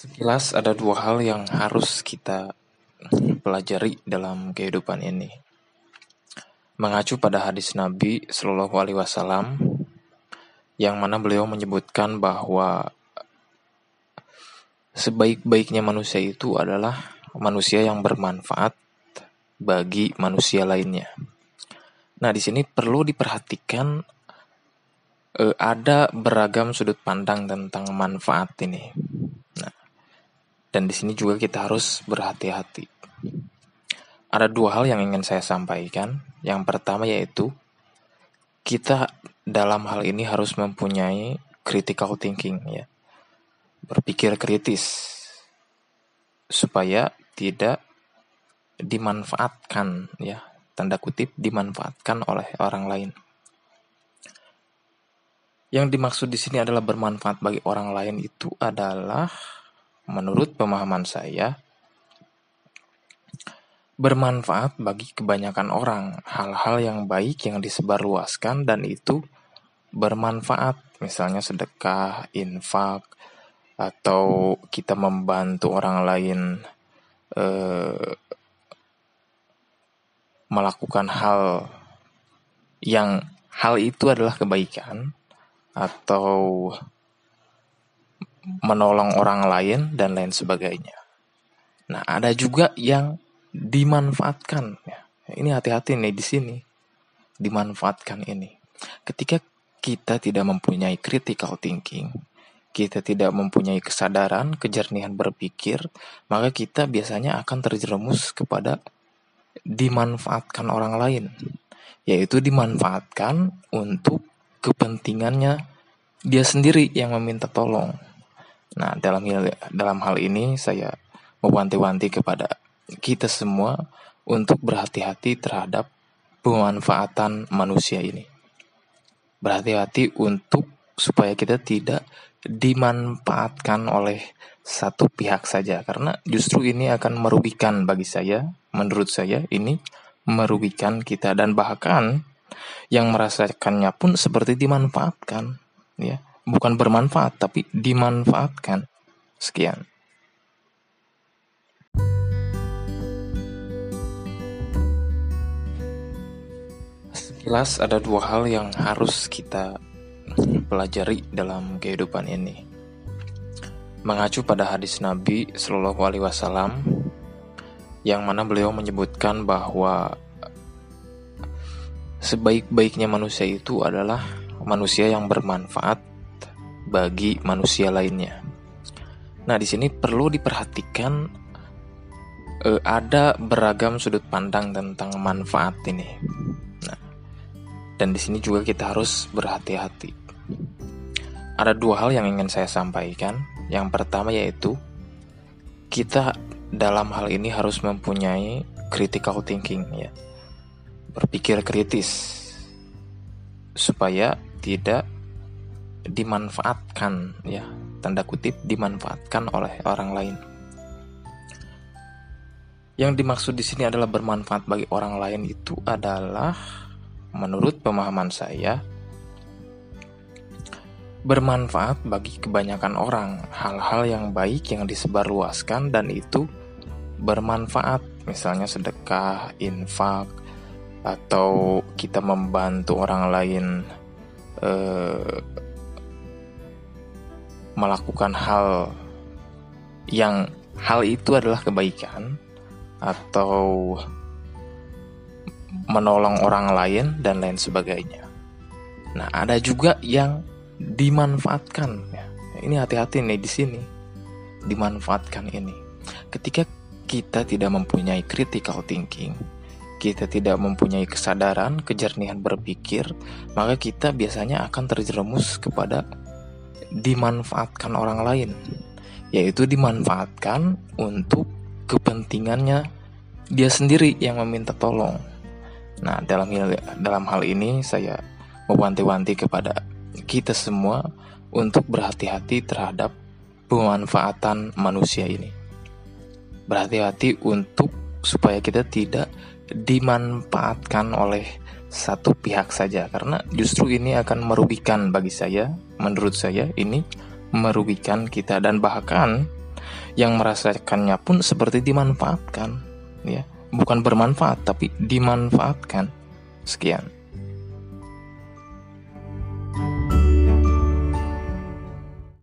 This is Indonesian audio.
Sekilas ada dua hal yang harus kita pelajari dalam kehidupan ini. Mengacu pada hadis Nabi Shallallahu Alaihi Wasallam, yang mana beliau menyebutkan bahwa sebaik-baiknya manusia itu adalah manusia yang bermanfaat bagi manusia lainnya. Nah, di sini perlu diperhatikan eh, ada beragam sudut pandang tentang manfaat ini. Dan di sini juga kita harus berhati-hati. Ada dua hal yang ingin saya sampaikan. Yang pertama yaitu kita dalam hal ini harus mempunyai critical thinking ya. Berpikir kritis supaya tidak dimanfaatkan ya, tanda kutip dimanfaatkan oleh orang lain. Yang dimaksud di sini adalah bermanfaat bagi orang lain itu adalah menurut pemahaman saya, bermanfaat bagi kebanyakan orang. Hal-hal yang baik yang disebarluaskan dan itu bermanfaat, misalnya sedekah, infak, atau kita membantu orang lain eh, melakukan hal yang hal itu adalah kebaikan atau menolong orang lain dan lain sebagainya. Nah, ada juga yang dimanfaatkan ya. Ini hati-hati nih di sini. Dimanfaatkan ini. Ketika kita tidak mempunyai critical thinking, kita tidak mempunyai kesadaran, kejernihan berpikir, maka kita biasanya akan terjerumus kepada dimanfaatkan orang lain, yaitu dimanfaatkan untuk kepentingannya dia sendiri yang meminta tolong. Nah, dalam hal, dalam hal ini saya mewanti-wanti kepada kita semua untuk berhati-hati terhadap pemanfaatan manusia ini. Berhati-hati untuk supaya kita tidak dimanfaatkan oleh satu pihak saja. Karena justru ini akan merugikan bagi saya, menurut saya ini merugikan kita. Dan bahkan yang merasakannya pun seperti dimanfaatkan, ya bukan bermanfaat tapi dimanfaatkan. Sekian. Sekilas ada dua hal yang harus kita pelajari dalam kehidupan ini. Mengacu pada hadis Nabi Shallallahu Alaihi Wasallam, yang mana beliau menyebutkan bahwa sebaik-baiknya manusia itu adalah manusia yang bermanfaat bagi manusia lainnya. Nah, di sini perlu diperhatikan eh, ada beragam sudut pandang tentang manfaat ini. Nah, dan di sini juga kita harus berhati-hati. Ada dua hal yang ingin saya sampaikan. Yang pertama yaitu kita dalam hal ini harus mempunyai critical thinking ya. Berpikir kritis supaya tidak dimanfaatkan ya. Tanda kutip dimanfaatkan oleh orang lain. Yang dimaksud di sini adalah bermanfaat bagi orang lain itu adalah menurut pemahaman saya bermanfaat bagi kebanyakan orang. Hal-hal yang baik yang disebarluaskan dan itu bermanfaat. Misalnya sedekah infak atau kita membantu orang lain eh, melakukan hal yang hal itu adalah kebaikan atau menolong orang lain dan lain sebagainya. Nah, ada juga yang dimanfaatkan ya. Ini hati-hati nih di sini. Dimanfaatkan ini. Ketika kita tidak mempunyai critical thinking, kita tidak mempunyai kesadaran, kejernihan berpikir, maka kita biasanya akan terjerumus kepada dimanfaatkan orang lain, yaitu dimanfaatkan untuk kepentingannya dia sendiri yang meminta tolong. Nah, dalam hal, dalam hal ini saya mewanti-wanti kepada kita semua untuk berhati-hati terhadap pemanfaatan manusia ini. Berhati-hati untuk supaya kita tidak dimanfaatkan oleh satu pihak saja karena justru ini akan merugikan bagi saya menurut saya ini merugikan kita. Dan bahkan yang merasakannya pun seperti dimanfaatkan ya. Bukan bermanfaat tapi dimanfaatkan. Sekian